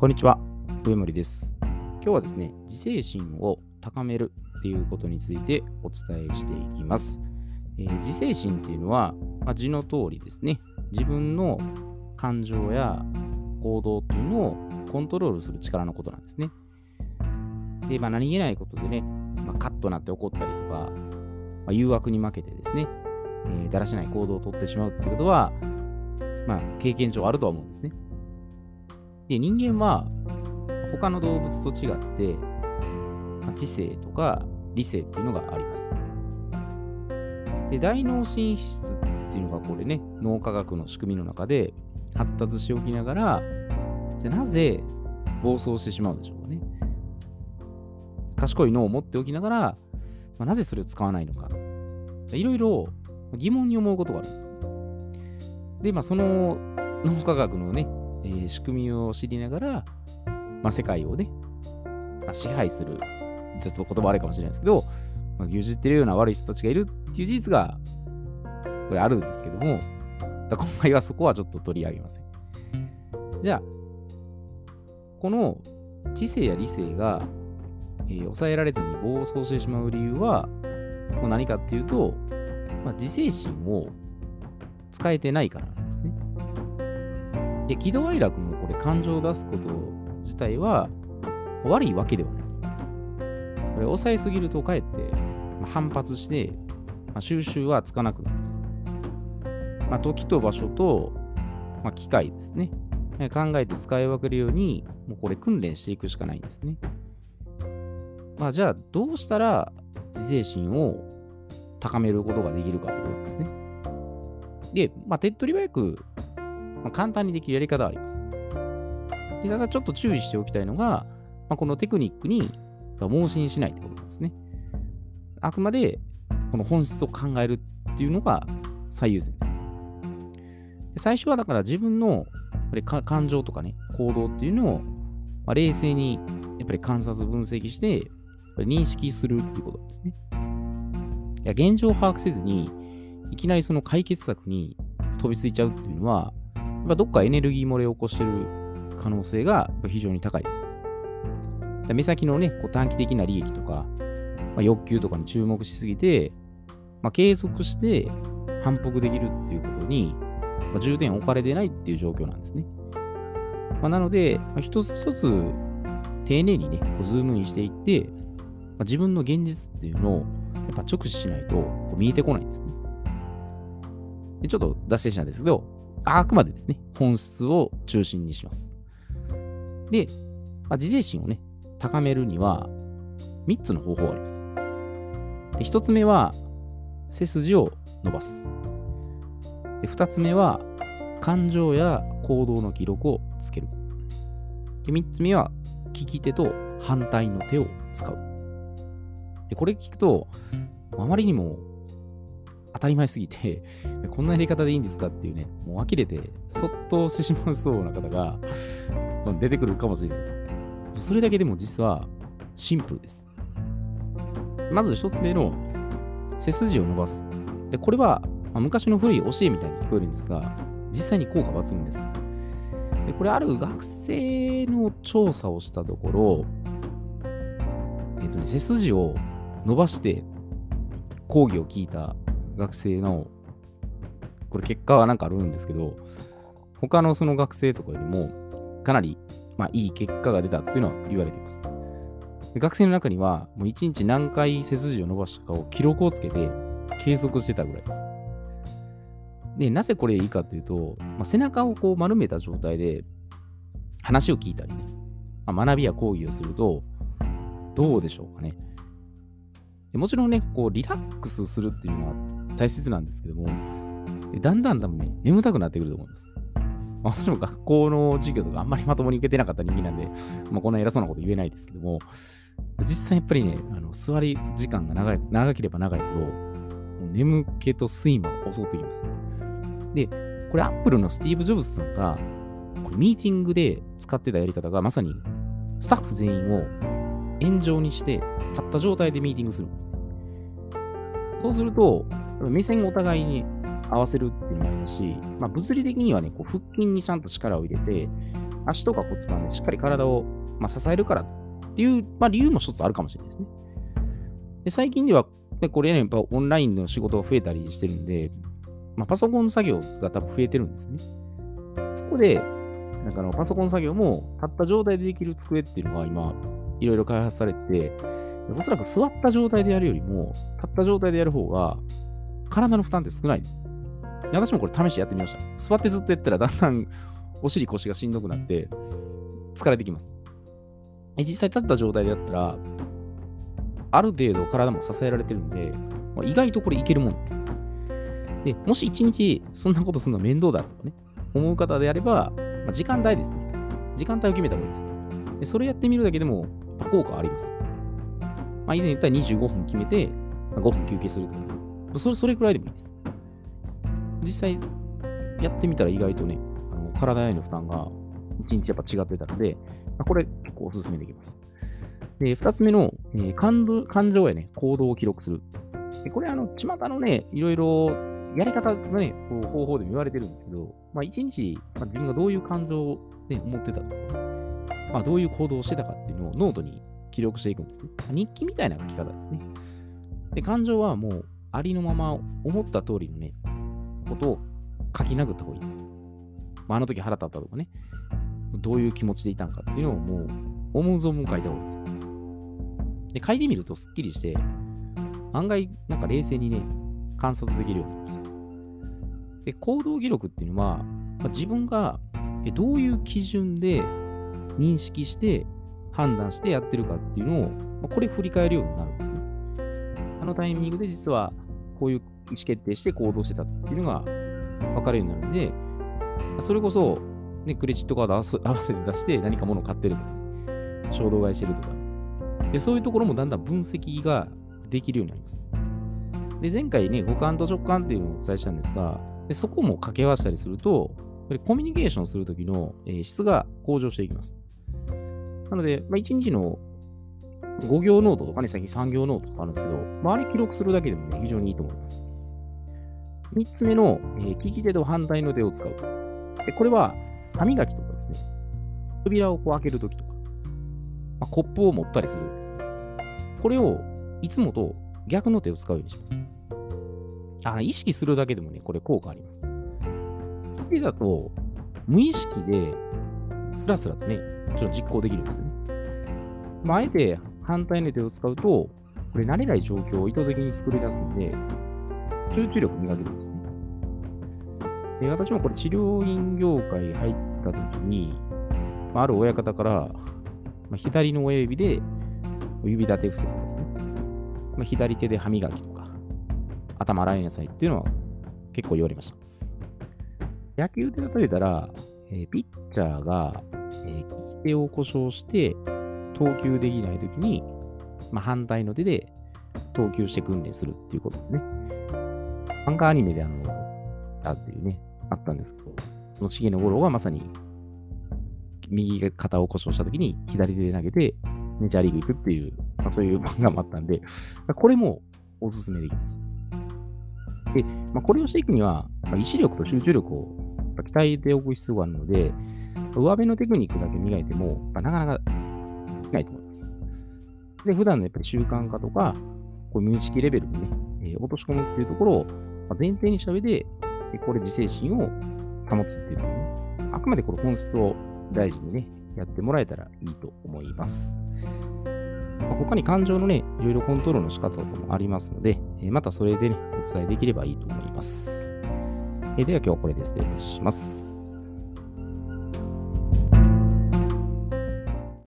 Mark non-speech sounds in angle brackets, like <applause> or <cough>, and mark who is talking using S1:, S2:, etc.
S1: こんにちは、上森です。今日はですね、自制心を高めるっていうことについてお伝えしていきます。えー自制心っていうのは、まあ、字の通りですね、自分の感情や行動っていうのをコントロールする力のことなんですね。で、まあ、何気ないことでね、まあ、カッとなって怒ったりとか、まあ、誘惑に負けてですね、えーだらしない行動をとってしまうっていうことは、まあ、経験上あるとは思うんですね。で、人間は他の動物と違って、まあ知性とか理性っていうのがあります。で、大脳神質っていうのがこれね、脳科学の仕組みの中で発達しておきながら、じゃあなぜ暴走してしまうんでしょうかね。賢い脳を持っておきながら、まあなぜそれを使わないのか。いろいろ疑問に思うことがあるんです。で、まあ、その脳科学のね、えー仕組みを知りながら、まあ、世界をね、まあ、支配する、ちょっと言葉悪いかもしれないですけど、まあ、牛耳ってるような悪い人たちがいるっていう事実が、これあるんですけども、だ今回はそこはちょっと取り上げません。じゃあ、この知性や理性が、えー抑えられずに暴走してしまう理由は、もう何かっていうと、まあ、自制心を使えてないからなんですね。で、喜怒哀楽のこれ感情を出すこと自体は悪いわけではないです。ねこれ抑えすぎるとかえって、ま反発して、まあ収集はつかなくなります。まあ、時と場所と、まあ、機械ですね。考えて使い分けるように、もうこれ訓練していくしかないんですね。まあじゃあどうしたら自制心を高めることができるかということですね。で、まあ手っ取り早く、まあ、簡単にできるやり方はあります。でただちょっと注意しておきたいのが、まあ、このテクニックに盲信しないということですね。あくまでこの本質を考えるっていうのが最優先です。で最初はだから自分のやっぱり感情とかね、行動っていうのを、まあ、冷静にやっぱり観察、分析して、認識するっていうことですね。いや現状を把握せずに、いきなりその解決策に飛びついちゃうっていうのは、ぱどっかエネルギー漏れを起こしてる可能性が非常に高いです。目先のね、こう短期的な利益とか、まあ、欲求とかに注目しすぎて、まあ、継続して反復できるっていうことに、まあ、重点を置かれてないっていう状況なんですね。まあ、なので、まあ、一つ一つ丁寧にね、こうズームインしていって、まあ、自分の現実っていうのをやっぱ直視しないとこう見えてこないんですね。でちょっと脱線したんですけど、あくまでですね、本質を中心にします。で、まあ、自制心をね、高めるには3つの方法があります。で1つ目は、背筋を伸ばす。で2つ目は、感情や行動の記録をつける。で3つ目は、利き手と反対の手を使う。でこれ聞くと、あまりにも当たり前すぎて、<laughs> こんなやり方でいいんですかっていうね、もう呆れて、そっとしてしまうそうな方が <laughs> 出てくるかもしれないです。それだけでも実はシンプルです。まず一つ目の背筋を伸ばす。でこれは、まあ昔の古い教えみたいに聞こえるんですが、実際に効果抜群です。でこれある学生の調査をしたところ、えっ、とね、背筋を伸ばして講義を聞いた学生の、これ結果はなんかあるんですけど、他のその学生とかよりもかなり、まあ、いい結果が出たっていうのは言われています。学生の中には、もう1日何回背筋を伸ばしたかを記録をつけて計測してたぐらいです。で、なぜこれいいかというと、まあ、背中をこう丸めた状態で話を聞いたりね、まあ、学びや講義をすると、どうでしょうかね。でもちろんね、こうリラックスするっていうのは大切なんですけども、だんだん多分ね、眠たくなってくると思います。私も学校の授業とかあんまりまともに受けてなかった人間なんで、まあ、こんな偉そうなこと言えないですけども、実際やっぱりね、あの座り時間が長い長ければ長いほど、眠気と睡魔を襲ってきます。で、これアップルのスティーブ・ジョブズさんが、これミーティングで使ってたやり方がまさにスタッフ全員を円状にして立った状態でミーティングするんですね。そうすると、目線をお互いに合わせるっていうのもありますし、まあ、物理的にはね、こう腹筋にちゃんと力を入れて、足とか骨盤でしっかり体を、まあ、支えるからっていう、まあ、理由も一つあるかもしれないですね。で最近では、これね、やっぱオンラインの仕事が増えたりしてるんで、まあ、パソコンの作業が多分増えてるんですね。そこで、なんかのパソコン作業も立った状態でできる机っていうのが今、いろいろ開発されて、おそらく座った状態でやるよりも、立った状態でやる方が、体の負担って少ないです。私もこれ試してやってみました。座ってずっとやったらだんだん <laughs> お尻腰がしんどくなって疲れてきます。実際立った状態でやったら、ある程度体も支えられてるんで、まあ、意外とこれいけるもんです。で、もし一日そんなことするの面倒だとかね、思う方であれば、まあ、時間帯ですね。時間帯を決めた方がいいです。でそれやってみるだけでも効果あります。まあ、以前言ったら25分決めて、ま、5分休憩するとか、それそれくらいでもいいです。実際やってみたら意外とね、あの体への負担が1日やっぱ違ってたので、ま、これ結構おすすめできます。で、2つ目の、えー、感動感情やね、行動を記録する。でこれ、あの、巷のね、いろいろやり方のね、こう方法でも言われてるんですけど、まあ、1日、まあ、自分がどういう感情を、ね、思ってたとか、まあ、どういう行動をしてたかっていうのをノートに記録していくんですね。日記みたいな書き方ですね。で、感情はもうありのまま思った通りのね、ことを書き殴った方がいいです。まあ、あの時腹立ったとかね、どういう気持ちでいたんかっていうのをもう思う存分書いた方がいいです。で、書いてみるとすっきりして、案外なんか冷静にね、観察できるようになります。で、行動記録っていうのは、まあ、自分がどういう基準で認識して判断してやってるかっていうのを、まあ、これ振り返るようになるんですね。のタイミングで実はこういう意思決定して行動してたっていうのが分かるようになるんで、それこそ、ね、クレジットカード合わせて出して何か物を買ってるとか、衝動買いしてるとかで、そういうところもだんだん分析ができるようになります。で、前回ね、五感と直感っていうのをお伝えしたんですが、でそこも掛け合わせたりすると、コミュニケーションするときの、え、質が向上していきます。なので、まあ、1日の5行ノートとかね、最近3行ノートとかあるんですけど、まあ、あれ記録するだけでもね、非常にいいと思います。3つ目の、えー、利き手と反対の手を使う。でこれは、歯磨きとかですね、扉をこう開けるときとか、まあ、コップを持ったりするんですね。これをいつもと逆の手を使うようにします。あ意識するだけでもね、これ効果あります。手だと、無意識で、スラスラとね、ちょっと実行できるんですね。まあ、あえて反対の手を使うと、これ慣れない状況を意図的に作り出すので、集中力磨けるんですね。で私もこれ治療院業界入った時に、まあ、ある親方から、まあ、左の親指で指立て伏せてですね、まあ、左手で歯磨きとか、頭洗いなさいっていうのは結構言われました。野球で例えたら、えー、ピッチャーが、えー、利き手を故障して投球できないときに、まあ、反対の手で投球して訓練するっていうことですね。漫画アニメであの、あっていうね、あったんですけど、その重野五郎はまさに右肩を故障したときに左手で投げてメジャーリーグ行くっていう、まあ、そういう漫画もあったんで、これもおすすめできます。で、まあ、これをしていくには、まあ、意志力と集中力を鍛えておく必要があるので、上辺のテクニックだけ磨いても、まあ、なかなかできないと思います。で、普段のやっぱり習慣化とか、こう無意識レベルにね、えー、落とし込むっていうところを前提にした上で、これ自制心を保つっていうのはね、あくまでこの本質を大事にね、やってもらえたらいいと思います。まあ、他に感情のね、いろいろコントロールの仕方とかもありますので、えまたそれでね、お伝えできればいいと思います。えでは今日はこれで失礼いたします。